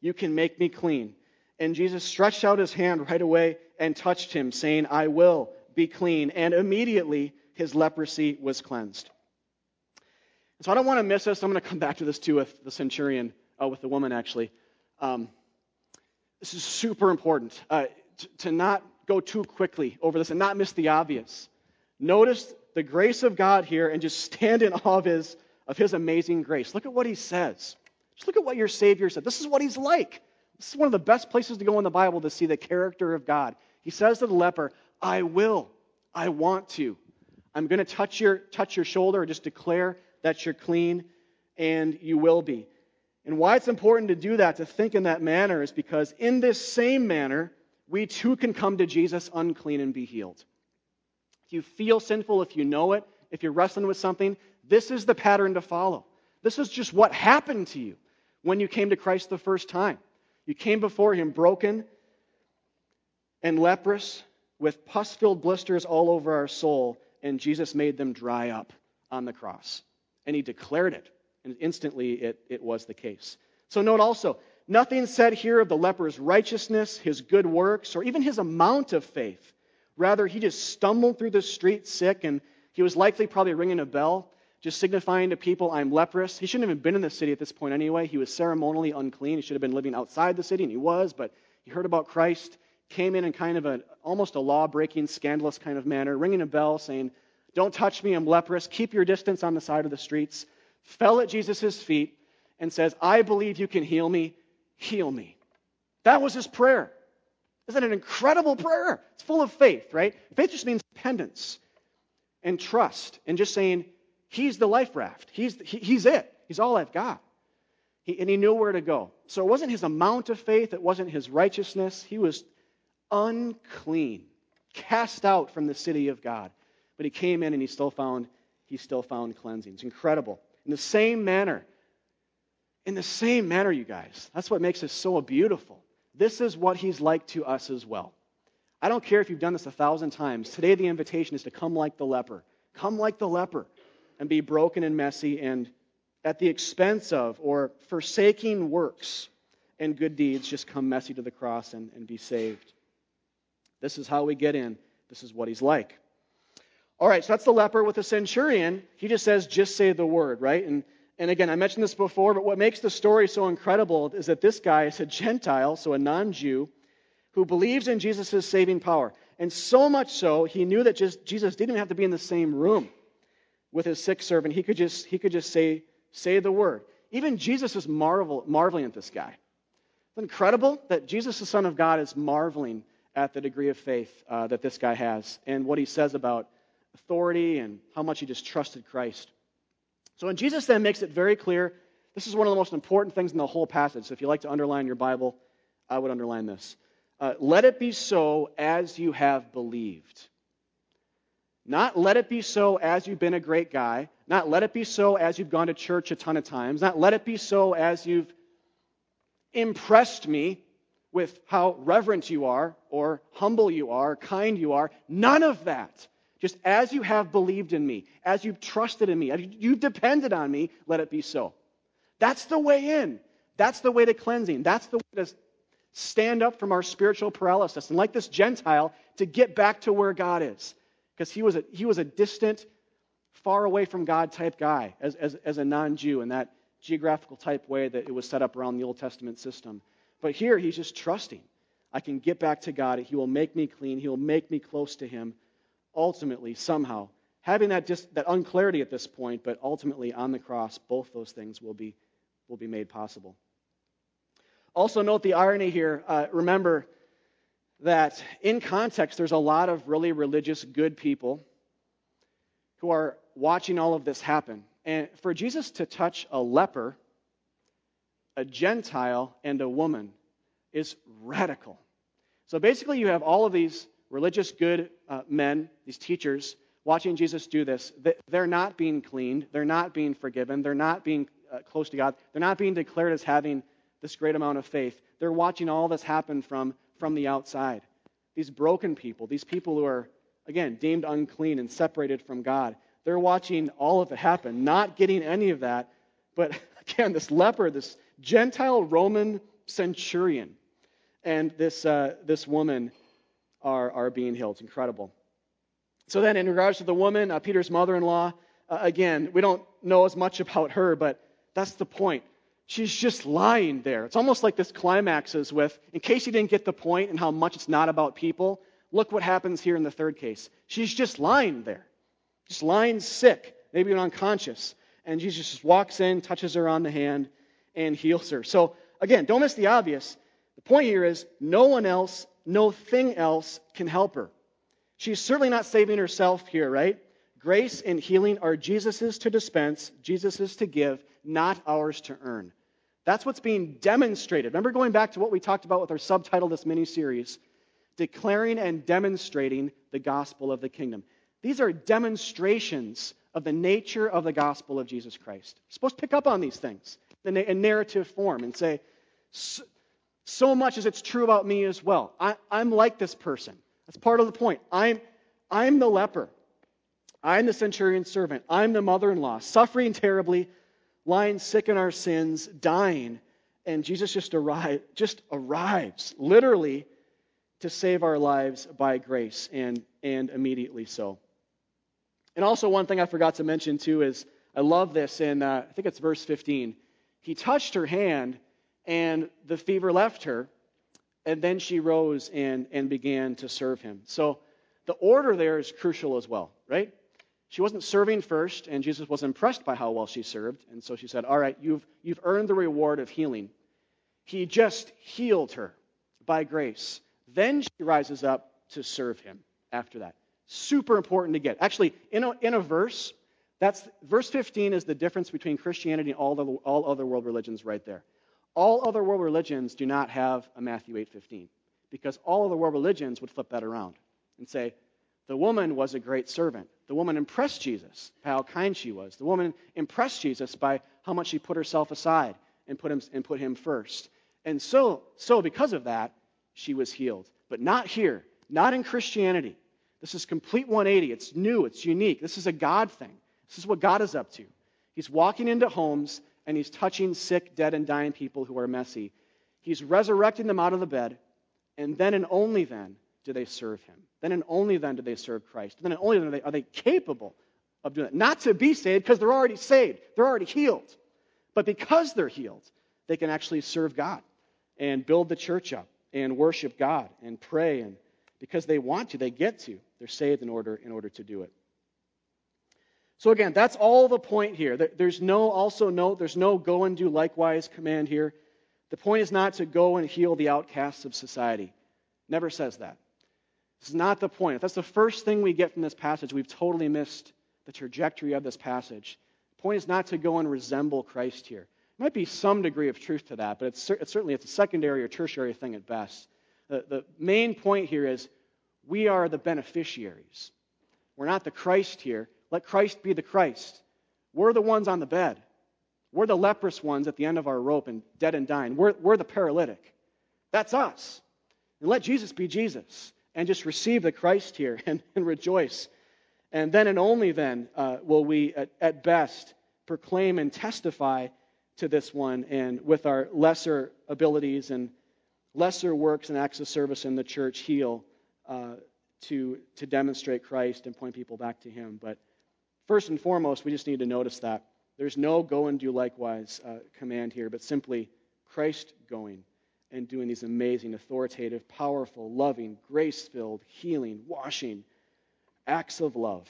you can make me clean. And Jesus stretched out his hand right away and touched him, saying, I will be clean. And immediately his leprosy was cleansed. So I don't want to miss this. I'm going to come back to this too with the centurion, uh, with the woman actually. Um, this is super important uh, to, to not go too quickly over this and not miss the obvious. Notice the grace of God here and just stand in awe of his, of his amazing grace. Look at what he says. Just look at what your Savior said. This is what he's like. This is one of the best places to go in the Bible to see the character of God. He says to the leper, I will. I want to. I'm going to touch your, touch your shoulder or just declare that you're clean, and you will be. And why it's important to do that, to think in that manner, is because in this same manner, we too can come to Jesus unclean and be healed. If you feel sinful, if you know it, if you're wrestling with something, this is the pattern to follow. This is just what happened to you when you came to Christ the first time. You came before Him broken and leprous, with pus filled blisters all over our soul, and Jesus made them dry up on the cross. And He declared it, and instantly it, it was the case. So, note also, nothing said here of the leper's righteousness, his good works, or even his amount of faith. Rather, he just stumbled through the street sick, and he was likely probably ringing a bell just signifying to people, I'm leprous. He shouldn't have been in the city at this point anyway. He was ceremonially unclean. He should have been living outside the city, and he was, but he heard about Christ, came in in kind of a almost a law breaking, scandalous kind of manner, ringing a bell saying, Don't touch me, I'm leprous. Keep your distance on the side of the streets. Fell at Jesus' feet and says, I believe you can heal me. Heal me. That was his prayer. Isn't it an incredible prayer? It's full of faith, right? Faith just means dependence and trust and just saying, He's the life raft. He's, he, he's it. He's all I've got. He, and he knew where to go. So it wasn't his amount of faith, it wasn't his righteousness. He was unclean, cast out from the city of God. But he came in and he still found he still found cleansing. It's incredible. In the same manner, in the same manner, you guys. That's what makes this so beautiful. This is what he's like to us as well. I don't care if you've done this a thousand times. Today, the invitation is to come like the leper. Come like the leper and be broken and messy and at the expense of or forsaking works and good deeds, just come messy to the cross and, and be saved. This is how we get in. This is what he's like. All right, so that's the leper with the centurion. He just says, just say the word, right? And, and again, I mentioned this before, but what makes the story so incredible is that this guy is a Gentile, so a non Jew, who believes in Jesus' saving power. And so much so, he knew that just, Jesus didn't have to be in the same room with his sick servant, he could just, he could just say, say the word. Even Jesus is marvel, marveling at this guy. It's incredible that Jesus, the Son of God, is marveling at the degree of faith uh, that this guy has and what he says about authority and how much he just trusted Christ. So, when Jesus then makes it very clear, this is one of the most important things in the whole passage. So, if you like to underline your Bible, I would underline this. Uh, Let it be so as you have believed. Not let it be so as you've been a great guy. Not let it be so as you've gone to church a ton of times. Not let it be so as you've impressed me with how reverent you are, or humble you are, kind you are. None of that. Just as you have believed in me, as you've trusted in me, as you've depended on me, let it be so. That's the way in. That's the way to cleansing. That's the way to stand up from our spiritual paralysis. And like this Gentile, to get back to where God is. Because he was a, he was a distant, far away from God type guy as, as, as a non Jew in that geographical type way that it was set up around the Old Testament system. But here he's just trusting. I can get back to God. He will make me clean. He will make me close to Him. Ultimately, somehow, having that just that unclarity at this point, but ultimately on the cross, both those things will be will be made possible. Also, note the irony here. Uh, remember that in context, there's a lot of really religious, good people who are watching all of this happen. And for Jesus to touch a leper, a Gentile, and a woman is radical. So basically, you have all of these religious good uh, men, these teachers, watching Jesus do this. They're not being cleaned, they're not being forgiven, they're not being uh, close to God, they're not being declared as having this great amount of faith. They're watching all this happen from, from the outside. These broken people, these people who are, again, deemed unclean and separated from God, they're watching all of it happen, not getting any of that. But again, this leper, this Gentile Roman centurion, and this, uh, this woman are, are being healed. It's incredible. So, then, in regards to the woman, uh, Peter's mother in law, uh, again, we don't know as much about her, but that's the point. She's just lying there. It's almost like this climaxes with, in case you didn't get the point and how much it's not about people, look what happens here in the third case. She's just lying there, just lying sick, maybe even unconscious. And Jesus just walks in, touches her on the hand, and heals her. So, again, don't miss the obvious. The point here is no one else, no thing else can help her. She's certainly not saving herself here, right? Grace and healing are Jesus's to dispense, Jesus's to give, not ours to earn. That's what's being demonstrated. Remember going back to what we talked about with our subtitle this mini series declaring and demonstrating the gospel of the kingdom. These are demonstrations of the nature of the gospel of Jesus Christ. You're supposed to pick up on these things in a narrative form and say, so much as it's true about me as well. I, am like this person. That's part of the point. I'm, I'm the leper. I'm the centurion's servant. I'm the mother in law, suffering terribly, lying sick in our sins, dying. And Jesus just, arrive, just arrives, literally, to save our lives by grace, and, and immediately so. And also, one thing I forgot to mention, too, is I love this in, uh, I think it's verse 15. He touched her hand, and the fever left her, and then she rose and, and began to serve him. So the order there is crucial as well, right? She wasn't serving first, and Jesus was impressed by how well she served, and so she said, All right, you've, you've earned the reward of healing. He just healed her by grace. Then she rises up to serve him after that. Super important to get. Actually, in a, in a verse, that's verse 15 is the difference between Christianity and all, the, all other world religions right there. All other world religions do not have a Matthew 8:15 because all other world religions would flip that around and say the woman was a great servant. The woman impressed Jesus by how kind she was. The woman impressed Jesus by how much she put herself aside and put him, and put him first. And so, so because of that, she was healed. But not here, not in Christianity. This is complete 180. It's new, it's unique. This is a God thing. This is what God is up to. He's walking into homes and he's touching sick, dead, and dying people who are messy. He's resurrecting them out of the bed, and then and only then do they serve him. Then and only then do they serve Christ. Then and only then are they, are they capable of doing that. Not to be saved because they're already saved, they're already healed. But because they're healed, they can actually serve God and build the church up and worship God and pray. And because they want to, they get to. They're saved in order, in order to do it. So again, that's all the point here. There's no, also note, there's no go and do likewise command here. The point is not to go and heal the outcasts of society. Never says that. This is not the point. If that's the first thing we get from this passage, we've totally missed the trajectory of this passage. The point is not to go and resemble Christ here. There might be some degree of truth to that, but it's, it's certainly it's a secondary or tertiary thing at best. The, the main point here is we are the beneficiaries. We're not the Christ here. Let Christ be the Christ. We're the ones on the bed. We're the leprous ones at the end of our rope and dead and dying. We're, we're the paralytic. That's us. And let Jesus be Jesus and just receive the Christ here and, and rejoice. And then and only then uh, will we, at, at best, proclaim and testify to this one and with our lesser abilities and lesser works and acts of service in the church heal uh, to, to demonstrate Christ and point people back to Him. But first and foremost, we just need to notice that. There's no go and do likewise uh, command here, but simply Christ going and doing these amazing, authoritative, powerful, loving, grace filled, healing, washing acts of love.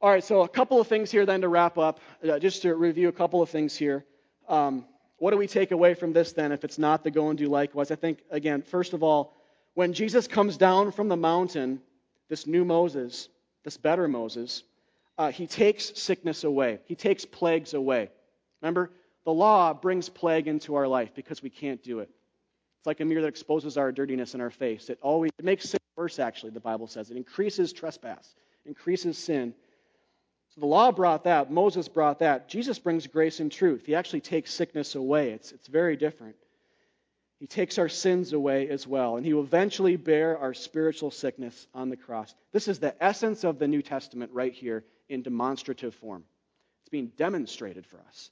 All right, so a couple of things here then to wrap up. Uh, just to review a couple of things here. Um, what do we take away from this then if it's not the go and do likewise? I think, again, first of all, when Jesus comes down from the mountain, this new Moses, this better Moses, uh, he takes sickness away, he takes plagues away. Remember, the law brings plague into our life because we can't do it. It's like a mirror that exposes our dirtiness in our face. It always it makes sin worse, actually, the Bible says. It increases trespass, increases sin. So the law brought that, Moses brought that. Jesus brings grace and truth. He actually takes sickness away. It's, it's very different. He takes our sins away as well, and he will eventually bear our spiritual sickness on the cross. This is the essence of the New Testament right here in demonstrative form. It's being demonstrated for us.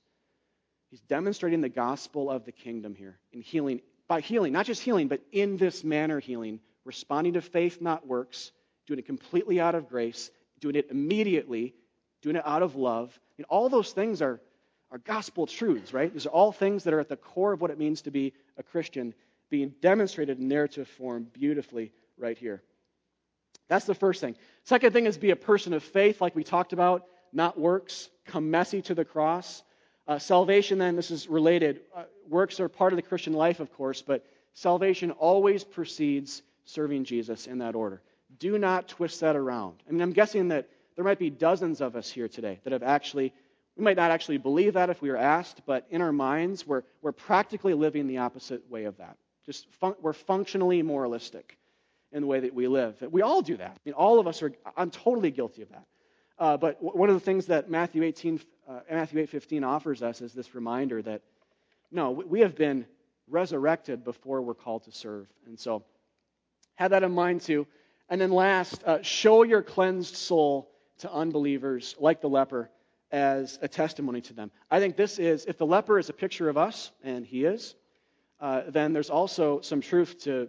He's demonstrating the gospel of the kingdom here in healing, by healing, not just healing, but in this manner healing, responding to faith, not works, doing it completely out of grace, doing it immediately, doing it out of love. And all those things are, are gospel truths, right? These are all things that are at the core of what it means to be a Christian, being demonstrated in narrative form beautifully right here. That's the first thing. Second thing is be a person of faith, like we talked about, not works. Come messy to the cross. Uh, salvation, then, this is related. Uh, works are part of the Christian life, of course, but salvation always precedes serving Jesus in that order. Do not twist that around. I mean, I'm guessing that there might be dozens of us here today that have actually, we might not actually believe that if we were asked, but in our minds, we're, we're practically living the opposite way of that. Just fun, we're functionally moralistic in the way that we live. We all do that. I mean, all of us are, I'm totally guilty of that. Uh, but one of the things that Matthew 18, uh, Matthew 8:15 offers us is this reminder that no, we have been resurrected before we're called to serve, and so have that in mind too. And then last, uh, show your cleansed soul to unbelievers, like the leper, as a testimony to them. I think this is, if the leper is a picture of us, and he is, uh, then there's also some truth to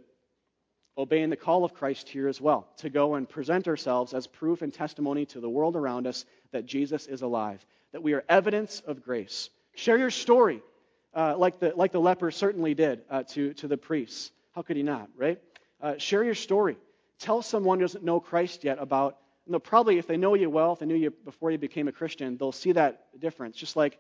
obeying the call of Christ here as well, to go and present ourselves as proof and testimony to the world around us that Jesus is alive, that we are evidence of grace. Share your story, uh, like, the, like the leper certainly did uh, to, to the priests. How could he not, right? Uh, share your story. Tell someone who doesn't know Christ yet about, and they'll probably, if they know you well, if they knew you before you became a Christian, they'll see that difference. Just like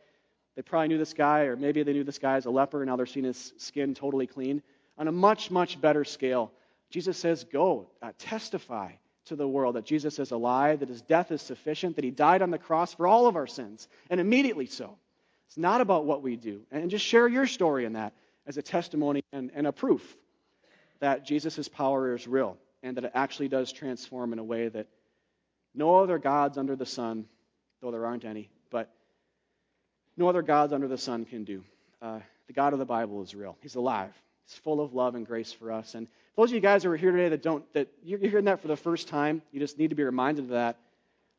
they probably knew this guy, or maybe they knew this guy as a leper, and now they're seeing his skin totally clean. On a much, much better scale, Jesus says, Go, uh, testify to the world that Jesus is alive, that his death is sufficient, that he died on the cross for all of our sins, and immediately so. It's not about what we do. And just share your story in that as a testimony and, and a proof that Jesus' power is real and that it actually does transform in a way that no other gods under the sun, though there aren't any, but no other gods under the sun can do. Uh, the God of the Bible is real. He's alive. He's full of love and grace for us. And those of you guys who are here today that don't, that you're hearing that for the first time, you just need to be reminded of that.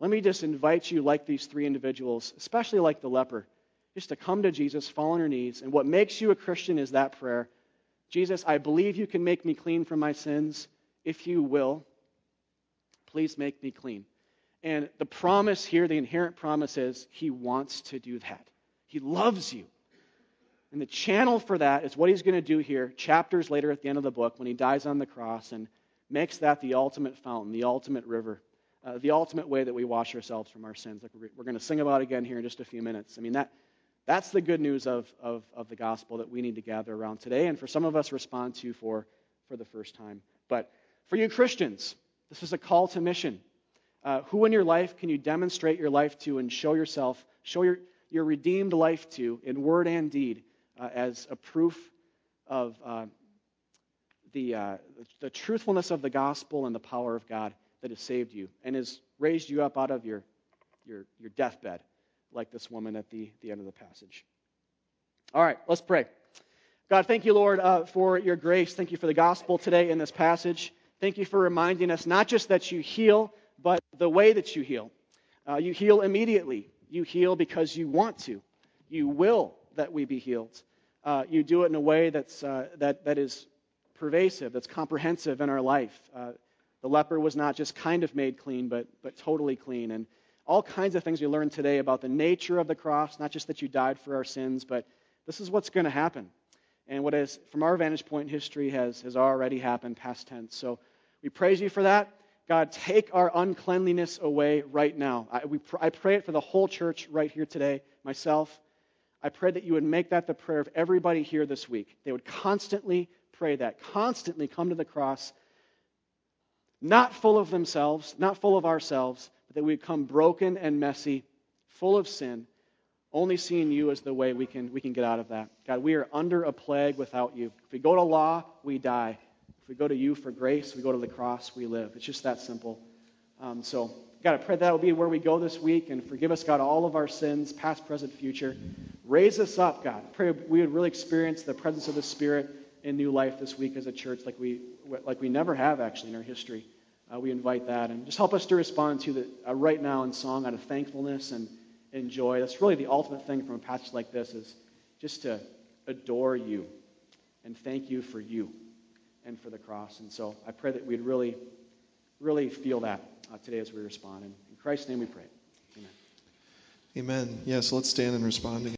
Let me just invite you, like these three individuals, especially like the leper, just to come to Jesus, fall on your knees. And what makes you a Christian is that prayer Jesus, I believe you can make me clean from my sins. If you will, please make me clean. And the promise here, the inherent promise is He wants to do that. He loves you. And the channel for that is what he's going to do here, chapters later at the end of the book, when he dies on the cross and makes that the ultimate fountain, the ultimate river, uh, the ultimate way that we wash ourselves from our sins, like we're, going to sing about again here in just a few minutes. I mean, that, that's the good news of, of, of the gospel that we need to gather around today, and for some of us respond to for, for the first time. But for you Christians, this is a call to mission. Uh, who in your life can you demonstrate your life to and show yourself, show your, your redeemed life to in word and deed? Uh, as a proof of uh, the, uh, the truthfulness of the gospel and the power of God that has saved you and has raised you up out of your, your, your deathbed, like this woman at the, the end of the passage. All right, let's pray. God, thank you, Lord, uh, for your grace. Thank you for the gospel today in this passage. Thank you for reminding us not just that you heal, but the way that you heal. Uh, you heal immediately. You heal because you want to. You will that we be healed uh, you do it in a way that's, uh, that, that is pervasive, that's comprehensive in our life. Uh, the leper was not just kind of made clean, but, but totally clean. And all kinds of things we learned today about the nature of the cross, not just that you died for our sins, but this is what's going to happen. And what is, from our vantage point in history, has, has already happened, past tense. So we praise you for that. God, take our uncleanliness away right now. I, we, I pray it for the whole church right here today, myself. I pray that you would make that the prayer of everybody here this week. They would constantly pray that, constantly come to the cross, not full of themselves, not full of ourselves, but that we come broken and messy, full of sin, only seeing you as the way we can, we can get out of that. God, we are under a plague without you. If we go to law, we die. If we go to you for grace, we go to the cross, we live. It's just that simple. Um, so, God, I pray that will be where we go this week and forgive us, God, all of our sins, past, present, future. Raise us up, God. Pray we would really experience the presence of the Spirit in new life this week as a church like we, like we never have actually in our history. Uh, we invite that. And just help us to respond to that uh, right now in song out of thankfulness and, and joy. That's really the ultimate thing from a passage like this is just to adore you and thank you for you and for the cross. And so I pray that we'd really, really feel that uh, today as we respond. And in Christ's name we pray. Amen. Amen. Yes, let's stand and respond.